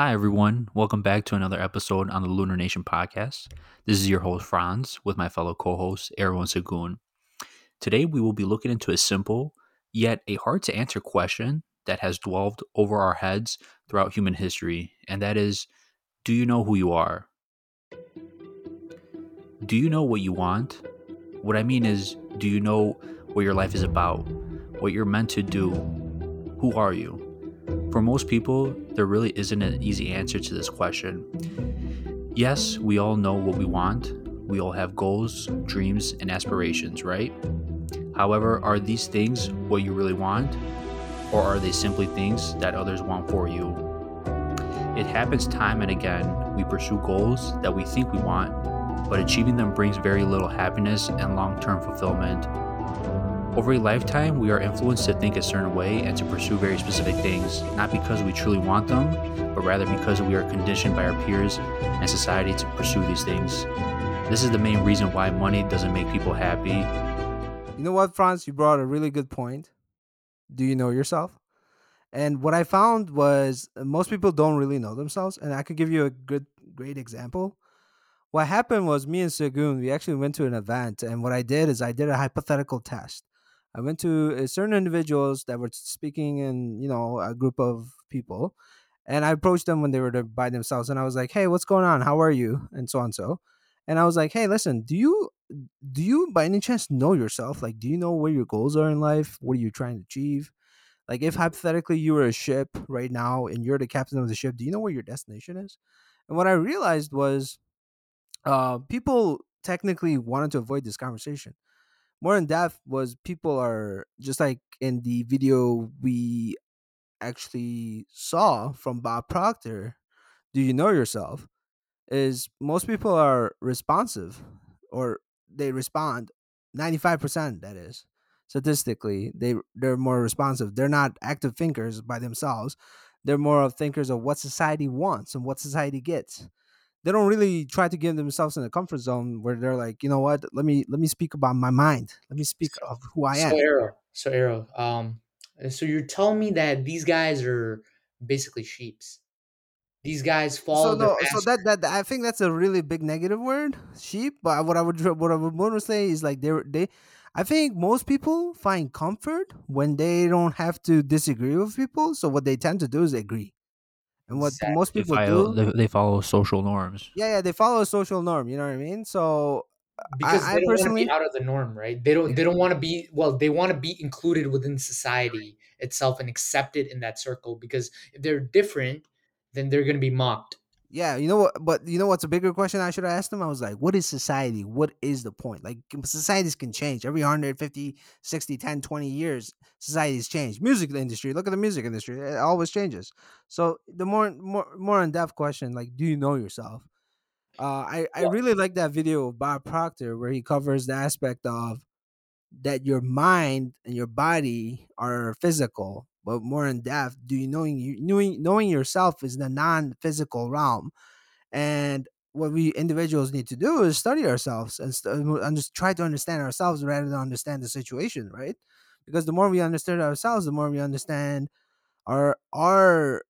Hi, everyone. Welcome back to another episode on the Lunar Nation podcast. This is your host, Frans, with my fellow co host, Erwin Sagun. Today, we will be looking into a simple, yet a hard to answer question that has dwelled over our heads throughout human history, and that is Do you know who you are? Do you know what you want? What I mean is, do you know what your life is about? What you're meant to do? Who are you? For most people, there really isn't an easy answer to this question. Yes, we all know what we want. We all have goals, dreams, and aspirations, right? However, are these things what you really want? Or are they simply things that others want for you? It happens time and again. We pursue goals that we think we want, but achieving them brings very little happiness and long term fulfillment. Over a lifetime, we are influenced to think a certain way and to pursue very specific things, not because we truly want them, but rather because we are conditioned by our peers and society to pursue these things. This is the main reason why money doesn't make people happy. You know what, Frans? You brought a really good point. Do you know yourself? And what I found was uh, most people don't really know themselves. And I could give you a good, great example. What happened was me and Sagun, we actually went to an event. And what I did is I did a hypothetical test. I went to uh, certain individuals that were speaking in, you know, a group of people, and I approached them when they were by themselves, and I was like, "Hey, what's going on? How are you?" and so on so. And I was like, "Hey, listen, do you do you by any chance know yourself? Like, do you know where your goals are in life? What are you trying to achieve? Like, if hypothetically you were a ship right now and you're the captain of the ship, do you know where your destination is?" And what I realized was, uh, people technically wanted to avoid this conversation more in depth was people are just like in the video we actually saw from Bob Proctor. Do you know yourself? Is most people are responsive or they respond 95% that is statistically they they're more responsive they're not active thinkers by themselves they're more of thinkers of what society wants and what society gets they don't really try to get themselves in a comfort zone where they're like, you know what, let me let me speak about my mind. Let me speak of who I am. So Arrow, so Arrow, um, so you're telling me that these guys are basically sheeps. These guys follow. So no, so that, that I think that's a really big negative word, sheep. But what I would what I would want to say is like they they, I think most people find comfort when they don't have to disagree with people. So what they tend to do is agree. And what exactly. most people they follow, do, they, follow social norms. Yeah, yeah, they follow a social norm. You know what I mean? So because I, they don't personally, want to be out of the norm, right? They don't. They don't want to be. Well, they want to be included within society itself and accepted in that circle. Because if they're different, then they're going to be mocked. Yeah, you know what? But you know what's a bigger question I should have asked them? I was like, what is society? What is the point? Like, societies can change every 150, 60, 10, 20 years. Societies change. Music industry, look at the music industry. It always changes. So, the more more more in depth question, like, do you know yourself? Uh, I, I really like that video of Bob Proctor where he covers the aspect of that your mind and your body are physical but more in depth, do you knowing you knowing knowing yourself is the non-physical realm, and what we individuals need to do is study ourselves and, st- and just try to understand ourselves rather than understand the situation, right? Because the more we understand ourselves, the more we understand our our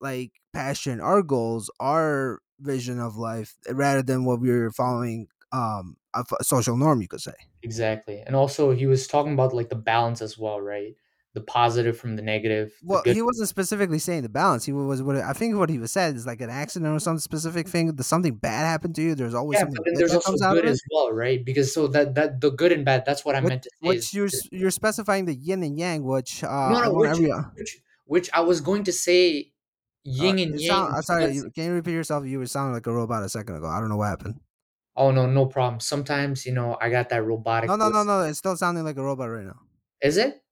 like passion, our goals, our vision of life, rather than what we're following um a social norm, you could say. Exactly, and also he was talking about like the balance as well, right? The positive from the negative. The well, he wasn't specifically saying the balance. He was what I think what he was said is like an accident or some specific thing. Something bad happened to you? There's always yeah, something. But there's also good as well, right? Because so that that the good and bad. That's what I what, meant to say. Which you're you're specifying the yin and yang, which uh, no, no, which, which, which I was going to say yin uh, and yang. Sound, sorry, can you repeat yourself? You were sounding like a robot a second ago. I don't know what happened. Oh no, no problem. Sometimes you know I got that robotic. No, no, no, no. It's still sounding like a robot right now. Is it?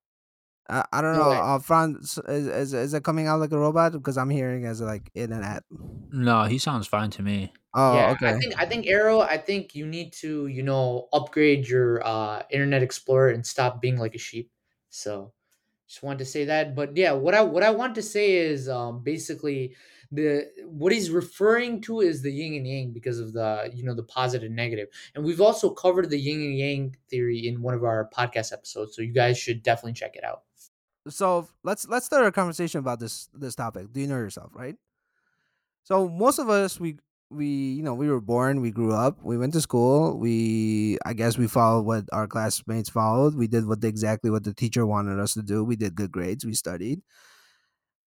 I, I don't know. Uh, Frans, is, is is it coming out like a robot? Because I'm hearing as like in and out. No, he sounds fine to me. Oh, yeah, okay. I think I think Arrow. I think you need to you know upgrade your uh, Internet Explorer and stop being like a sheep. So, just wanted to say that. But yeah, what I what I want to say is um, basically the what he's referring to is the yin and yang because of the you know the positive and negative. negative and we've also covered the yin and yang theory in one of our podcast episodes so you guys should definitely check it out so let's let's start a conversation about this this topic. Do you know yourself, right? So most of us we we you know we were born, we grew up, we went to school, we I guess we followed what our classmates followed. We did what exactly what the teacher wanted us to do. We did good grades, we studied.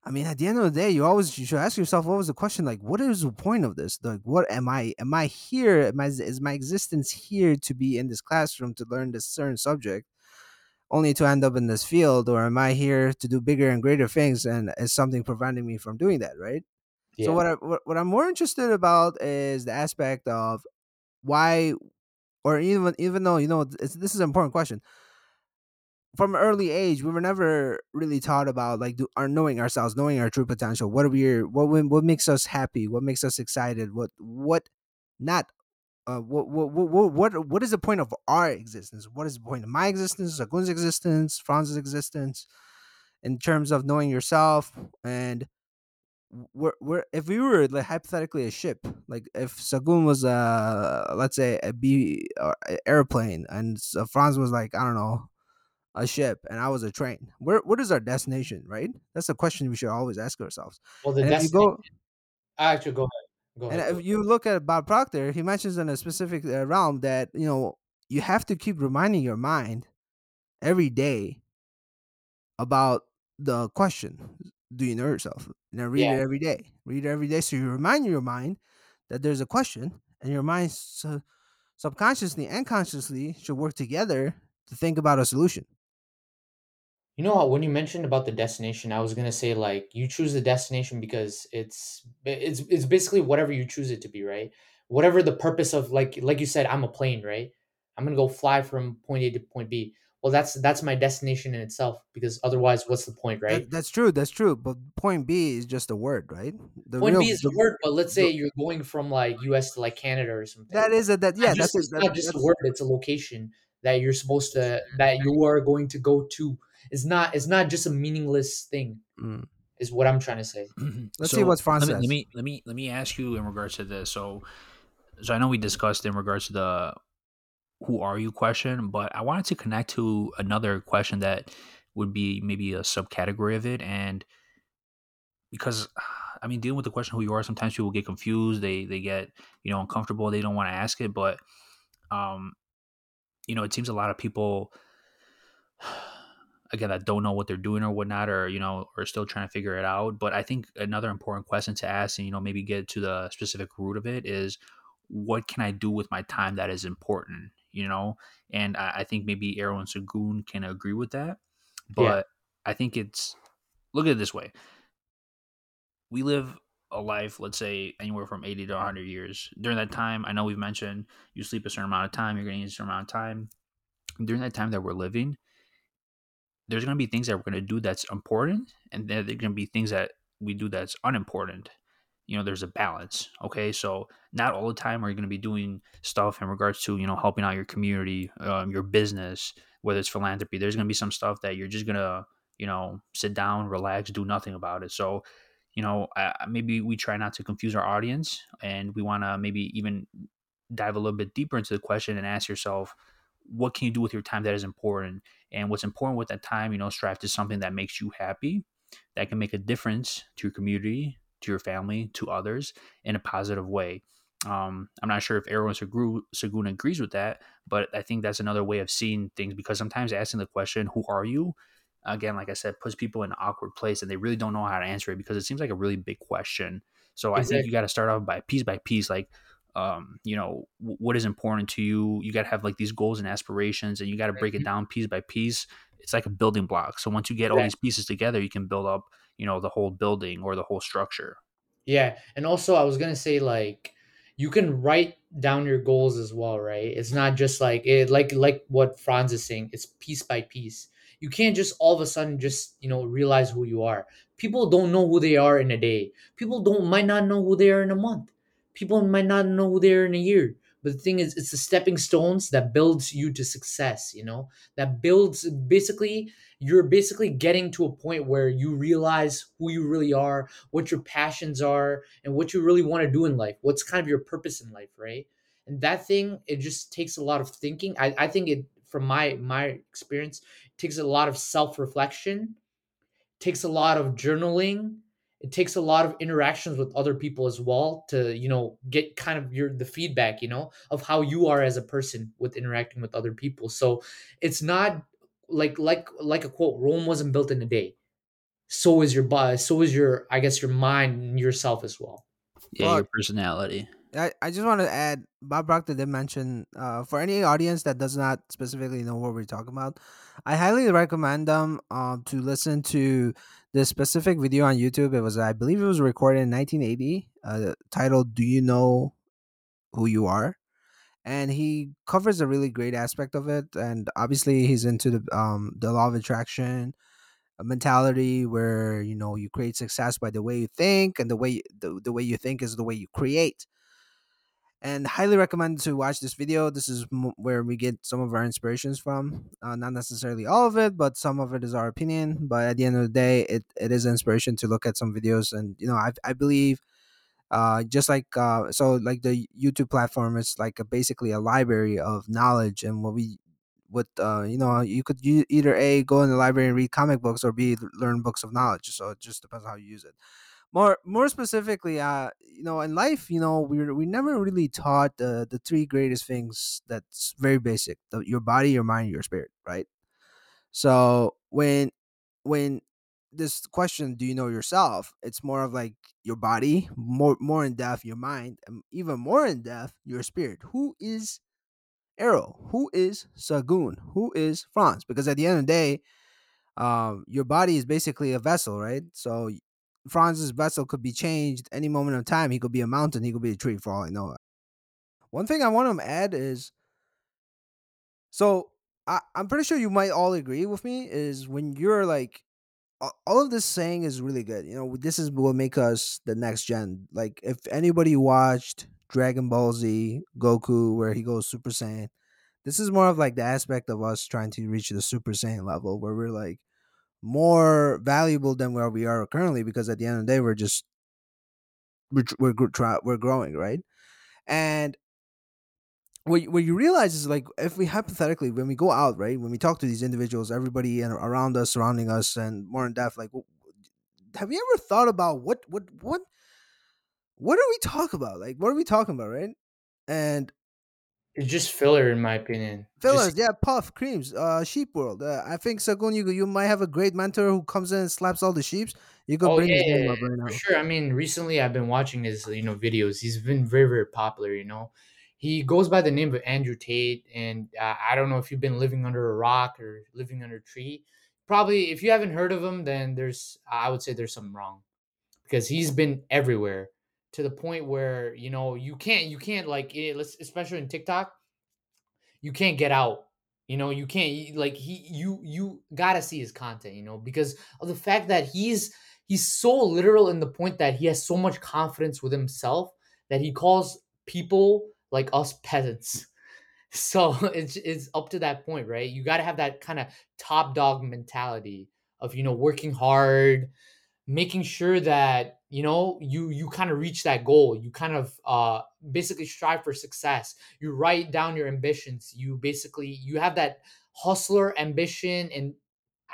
I mean, at the end of the day, you always you should ask yourself, what was the question? Like, what is the point of this? Like, what am I? Am I here? Am I, is my existence here to be in this classroom to learn this certain subject, only to end up in this field, or am I here to do bigger and greater things? And is something preventing me from doing that? Right. Yeah. So what I what, what I'm more interested about is the aspect of why, or even even though you know it's, this is an important question from an early age, we were never really taught about like do, our knowing ourselves, knowing our true potential. What are we? What what makes us happy? What makes us excited? What what not? Uh, what, what what what what is the point of our existence? What is the point of my existence, Sagun's existence, Frans's existence, in terms of knowing yourself and we're, we're if we were like hypothetically a ship, like if Sagun was a let's say a B or a airplane, and Frans was like I don't know a ship and I was a train. Where what is our destination, right? That's a question we should always ask ourselves. Well, the and destination. go, Actually, go ahead. Go and ahead. if you look at Bob Proctor, he mentions in a specific uh, realm that you know you have to keep reminding your mind every day about the question: Do you know yourself? You know, read Yeah. it every day. Read it every day, so you remind your mind that there's a question, and your mind su- subconsciously and consciously should work together to think about a solution. You know what? When you mentioned about the destination, I was gonna say like you choose the destination because it's it's it's basically whatever you choose it to be, right? Whatever the purpose of like like you said, I'm a plane, right? I'm gonna go fly from point A to point B. Well, that's that's my destination in itself because otherwise, what's the point, right? That, that's true. That's true. But point B is just a word, right? The Point real B is the the- word, but let's say the- you're going from like U.S. to like Canada or something. that is a that Not yeah. just, That's it's a, that, not just a that's- word; it's a location that you're supposed to that you are going to go to. It's not. It's not just a meaningless thing. Mm. Is what I'm trying to say. Let's see what Frans let me, says. let me let me let me ask you in regards to this. So, so I know we discussed in regards to the "Who are you?" question, but I wanted to connect to another question that would be maybe a subcategory of it, and because I mean, dealing with the question "Who you are," sometimes people get confused. They they get you know uncomfortable. They don't want to ask it, but um, you know, it seems a lot of people again that don't know what they're doing or whatnot or you know are still trying to figure it out but i think another important question to ask and you know maybe get to the specific root of it is what can i do with my time that is important you know? And i, I think maybe arrow and sagun can agree with that but Yeah. i think it's look at it this way. We live a life let's say anywhere from 80 to 100 years. During that time i know we've mentioned you sleep a certain amount of time you're getting a certain amount of time. During that time that we're living there's going to be things that we're going to do that's important and then there's going to be things that we do that's unimportant. You know there's a balance okay? So not all the time are you going to be doing stuff in regards to you know helping out your community um, your business whether it's philanthropy. There's going to be some stuff that you're just going to you know sit down relax do nothing about it. So you know maybe we try not to confuse our audience and we want to maybe even dive a little bit deeper into the question and ask yourself what can you do with your time that is important? And what's important with that time you know strive to something that makes you happy that can make a difference to your community to your family to others in a positive way. Um, i'm not sure if everyone sagun agrees with that but i think that's another way of seeing things because sometimes asking the question who are you? again like i said puts people in an awkward place and they really don't know how to answer it because it seems like a really big question. So i think you got to start off by piece by piece like um, you know, w- what is important to you. You got to have like these goals and aspirations, and you got to break it down piece by piece. It's like a building block. So once you get all these pieces together, you can build up, you know, the whole building or the whole structure. Yeah, and also I was gonna say like you can write down your goals as well, right? It's not just like it like like what Frans is saying. It's piece by piece. You can't just all of a sudden just you know realize who you are. People don't know who they are in a day. People don't might not know who they are in a month. People might not know who they are in a year. But the thing is, it's the stepping stones that builds you to success. You know that builds basically you're basically getting to a point where you realize who you really are what your passions are and what you really want to do in life what's kind of your purpose in life right and that thing it just takes a lot of thinking i, I think it from my my experience takes a lot of self-reflection takes a lot of journaling it takes a lot of interactions with other people as well to you know get kind of your the feedback you know of how you are as a person with interacting with other people. So it's not like like like a quote rome wasn't built in a day. So is your body so is your i guess your mind and yourself as well. Yeah, Well, your personality. I, I just want to add Bob Proctor did mention uh, for any audience that does not specifically know what we're talking about, I highly recommend them um, to listen to this specific video on YouTube. It was I believe it was recorded in 1980, uh, titled "Do You Know Who You Are?" and he covers a really great aspect of it. And obviously, he's into the um, the law of attraction mentality where you know you create success by the way you think, and the way the, the way you think is the way you create and highly recommend to watch this video. This is m- where we get some of our inspirations from. Uh, not necessarily all of it, but some of it is our opinion. But at the end of the day, it, it is inspiration to look at some videos. And, you know, I, I believe uh, just like, uh, so like the YouTube platform is like a, basically a library of knowledge. And what we, what, uh, you know, you could either A, go in the library and read comic books or B, learn books of knowledge. So it just depends how you use it more more specifically uh you know in life you know we we never really taught the the three greatest things that's very basic the, your body your mind your spirit right? So when when this question do you know yourself? it's more of like your body more more in depth your mind and even more in depth your spirit. Who is arrow who is sagun who is frans? Because at the end of the day um your body is basically a vessel right? So Frans's vessel could be changed any moment of time. He could be a mountain. He could be a tree for all I know. One thing I want to add is so I, I'm pretty sure you might all agree with me is when you're like all of this saying is really good. You know, this is what make us the next gen. Like if anybody watched Dragon Ball Z Goku where he goes Super Saiyan, this is more of like the aspect of us trying to reach the Super Saiyan level where we're like more valuable than where we are currently because at the end of the day we're just we're we're, we're growing right? And what, what you realize is like if we hypothetically when we go out right when we talk to these individuals everybody and around us surrounding us and more in depth like have you ever thought about what what what what are we talking about? Like what are we talking about right? And it's just filler in my opinion. Fillers just, yeah puff creams uh sheep world. Uh, i think Sagun, you you might have a great mentor who comes in and slaps all the sheeps. You could oh bring yeah, name up right now. sure. I mean recently i've been watching his you know videos. He's been very very popular you know. He goes by the name of andrew tate and uh, i don't know if you've been living under a rock or living under a tree. Probably if you haven't heard of him then there's i would say there's something wrong because he's been everywhere to the point where you know you can't you can't like it, especially in TikTok you can't get out you know you can't like he you you gotta see his content you know because of the fact that he's he's so literal in the point that he has so much confidence with himself that he calls people like us peasants. So it's it's up to that point right? You got to have that kind of top dog mentality of you know working hard making sure that you know you you kind of reach that goal. You kind of uh basically strive for success. You write down your ambitions. You basically you have that hustler ambition and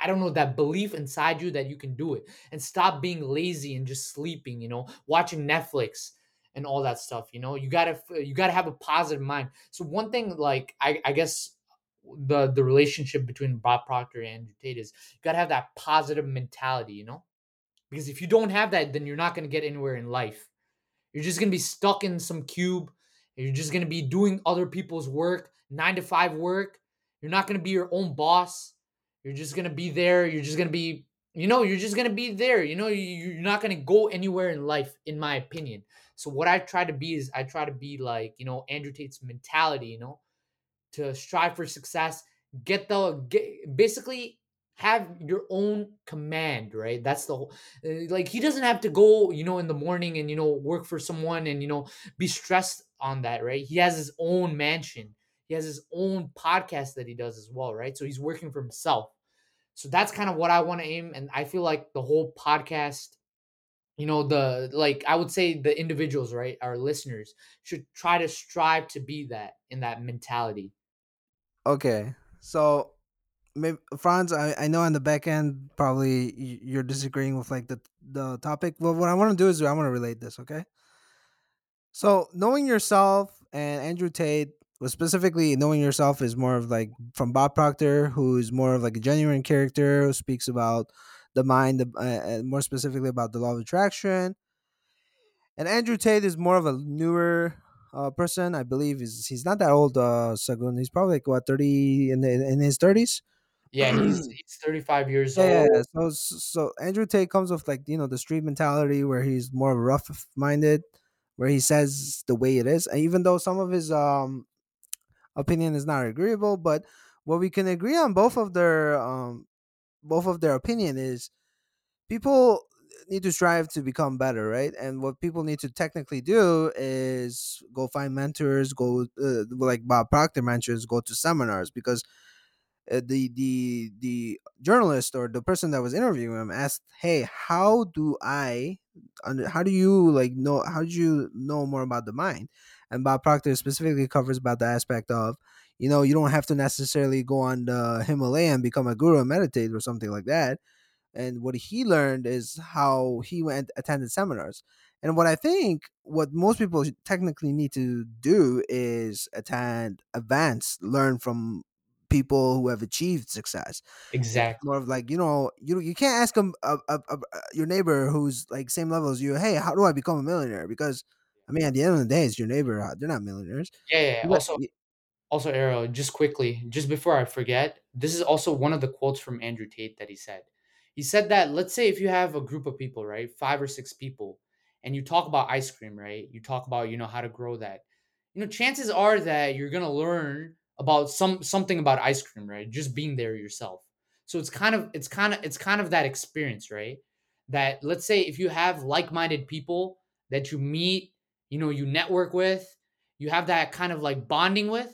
i don't know that belief inside you that you can do it. And stop being lazy and just sleeping you know watching netflix and all that stuff you know? You gotta you gotta have a positive mind. So one thing like i i guess the the relationship between bob proctor and andrew tate is you gotta have that positive mentality you know because if you don't have that, then you're not going to get anywhere in life. You're just going to be stuck in some cube. You're just going to be doing other people's work, nine to five work. You're not going to be your own boss. You're just going to be there. You're just going to be, you know, you're just going to be there. You know, you- you're not going to go anywhere in life, in my opinion. So, what I try to be is I try to be like, you know, Andrew Tate's mentality, you know, to strive for success, get the, get, basically have your own command, right? That's the whole, uh, like, he doesn't have to go, you know, in the morning and, you know, work for someone and, you know, be stressed on that, right? He has his own mansion. He has his own podcast that he does as well, right? So he's working for himself. So that's kind of what I want to aim. And I feel like the whole podcast, you know, the like I would say the individuals, right? Our listeners should try to strive to be that in that mentality. okay so maybe Frans, I, I know on the back end probably you're disagreeing with like the the topic. Well, what I want to do is I want to relate this. Okay. So knowing yourself and Andrew Tate was specifically knowing yourself is more of like from Bob Proctor, who's more of like a genuine character who speaks about the mind, uh, more specifically about the law of attraction. And Andrew Tate is more of a newer uh, person, I believe. Is he's not that old, uh, Sagun. He's probably like what thirty in the, in his thirties. Yeah, he's he's 35 years Yeah, old. so so Andrew Tate comes with like you know the street mentality where he's more rough minded, where he says the way it is, and even though some of his um opinion is not agreeable, but what we can agree on both of their um both of their opinion is people need to strive to become better, right? And what people need to technically do is go find mentors, go uh, like Bob Proctor mentors, go to seminars because uh, the the the journalist or the person that was interviewing him asked, "Hey, how do I, how do you like know? How do you know more about the mind?" And Bob Proctor specifically covers about the aspect of, you know, you don't have to necessarily go on the Himalaya and become a guru and meditate or something like that. And what he learned is how he went attended seminars. And what I think what most people technically need to do is attend events, learn from people who have achieved success. Exactly. more of like you know you you can't ask them uh, uh, uh, your neighbor who's like same level as you. Hey, how do I become a millionaire? Because I mean, at the end of the day, it's your neighbor. uh, They're not millionaires. Yeah, yeah. yeah. Also, y- Also, Arrow, just quickly, just before I forget, this is also one of the quotes from Andrew Tate that he said. He said that let's say if you have a group of people, right, five or six people, and you talk about ice cream, right, you talk about you know how to grow that, you know, chances are that you're gonna learn about some something about ice cream, right, just being there yourself. So it's kind of it's kind of it's kind of that experience, right? That let's say if you have like-minded people that you meet, you know, you network with, you have that kind of like bonding with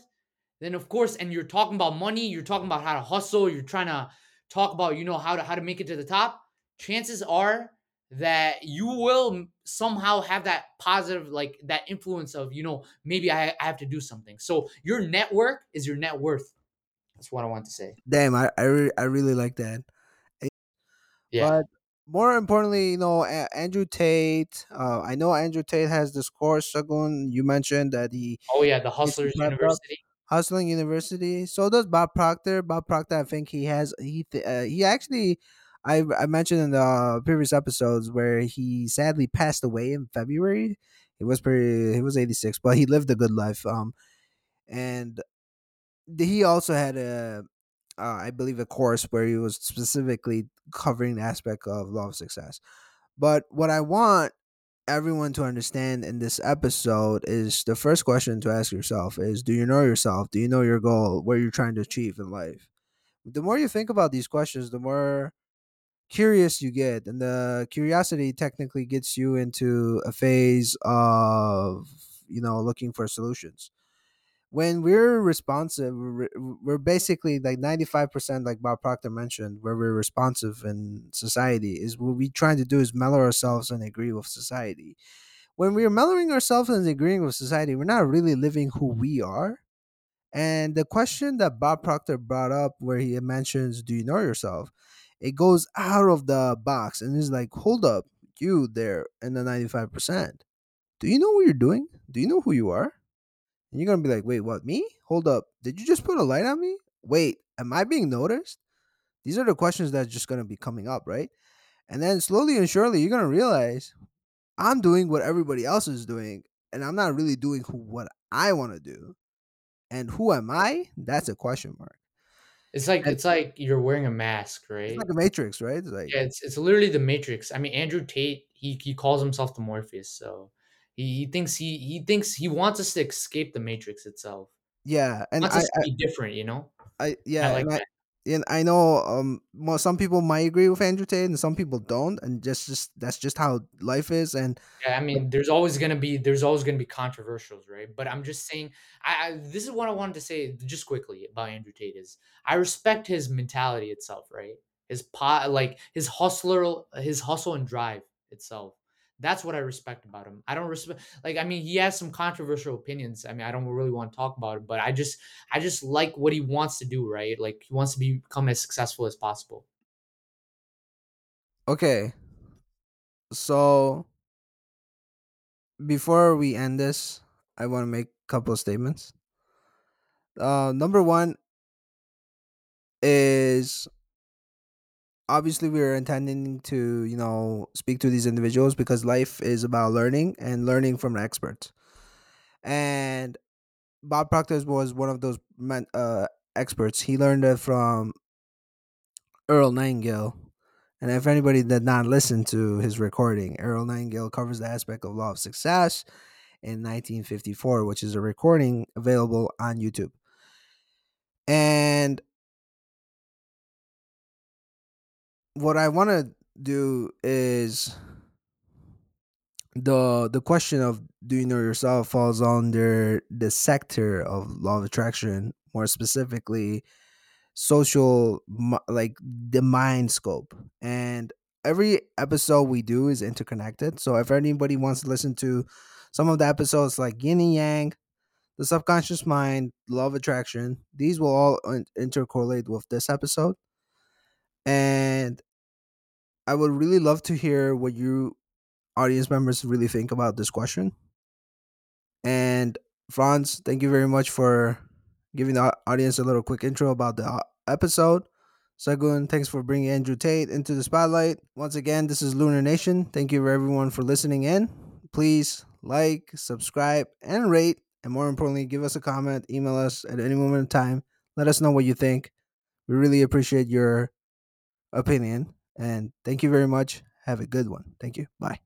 then of course and you're talking about money you're talking about how to hustle you're trying to talk about you know how to how to make it to the top chances are that you will somehow have that positive like that influence of you know maybe I, I have to do something so your network is your net worth that's what i want to say damn, I I, re- I really like that. yeah But more importantly, you know, Andrew Tate. Uh, I know Andrew Tate has this course, Sagun. You mentioned that he oh yeah the hustlers university Hustling University. So does Bob Proctor. Bob Proctor, I think he has he th- uh, he actually I I mentioned in the previous episodes where he sadly passed away in February. He was pretty he was 86, but he lived a good life. Um and he also had a uh, I believe a course where he was specifically covering the aspect of law of success. But what I want everyone to understand in this episode is the first question to ask yourself is do you know yourself do you know your goal what you're trying to achieve in life the more you think about these questions the more curious you get and the curiosity technically gets you into a phase of you know looking for solutions when we're responsive we're, basically like 95% like bob proctor mentioned where we're responsive in society is what we're trying to do is mellow ourselves and agree with society when we're mellowing ourselves and agreeing with society, we're not really living who we are. And the question that Bob Proctor brought up, where he mentions, Do you know yourself? It goes out of the box and is like, Hold up, you there in the 95%. Do you know what you're doing? Do you know who you are? And you're going to be like, Wait, what, me? Hold up. Did you just put a light on me? Wait, am I being noticed? These are the questions that's just going to be coming up, right? And then slowly and surely, you're going to realize I'm doing what everybody else is doing, and I'm not really doing who, what I want to do. And who am I? That's a question mark. It's like it's like you're wearing a mask right? it's like a matrix, right? It's like yeah it's it's literally the matrix i mean andrew tate he he calls himself the morpheus so he, he thinks he he thinks he wants us to escape the matrix itself yeah, and wants I, us to be different, you know? I, I I yeah, like and I. and I know um, well, some people might agree with Andrew Tate, and some people don't, and just just that's just how life is. And Yeah, I mean, there's always gonna be there's always gonna be controversials, right? But I'm just saying, I, I this is what I wanted to say just quickly about Andrew Tate is I respect his mentality itself, right? His pot, like his hustler, his hustle and drive itself. That's what I respect about him. I don't respect like I mean he has some controversial opinions. I mean I don't really want to talk about it, but I just I just like what he wants to do, right? Like he wants to become as successful as possible. Okay. So before we end this, I want to make a couple of statements. Uh, number one is obviously we are intending to you know speak to these individuals because life is about learning and learning from experts. And bob proctor was one of those men, uh, experts. He learned it from earl nightingale. And if anybody did not listen to his recording earl nightingale covers the aspect of law of success in 1954 which is a recording available on youtube. And what I want to do is the the question of do you know yourself falls under the sector of law of attraction, more specifically social like the mind scope. And every episode we do is interconnected. So if anybody wants to listen to some of the episodes like yin and yang the subconscious mind law of attraction these will all intercorrelate with this episode and I would really love to hear what you audience members really think about this question. And Frans, thank you very much for giving the audience a little quick intro about the uh, episode. Sagun, thanks for bringing Andrew Tate into the spotlight. Once again, this is Lunar Nation. Thank you for everyone for listening in. Please like, subscribe, and rate. And more importantly, give us a comment, email us at any moment in time. Let us know what you think. We really appreciate your opinion. And thank you very much. Have a good one. Thank you. Bye.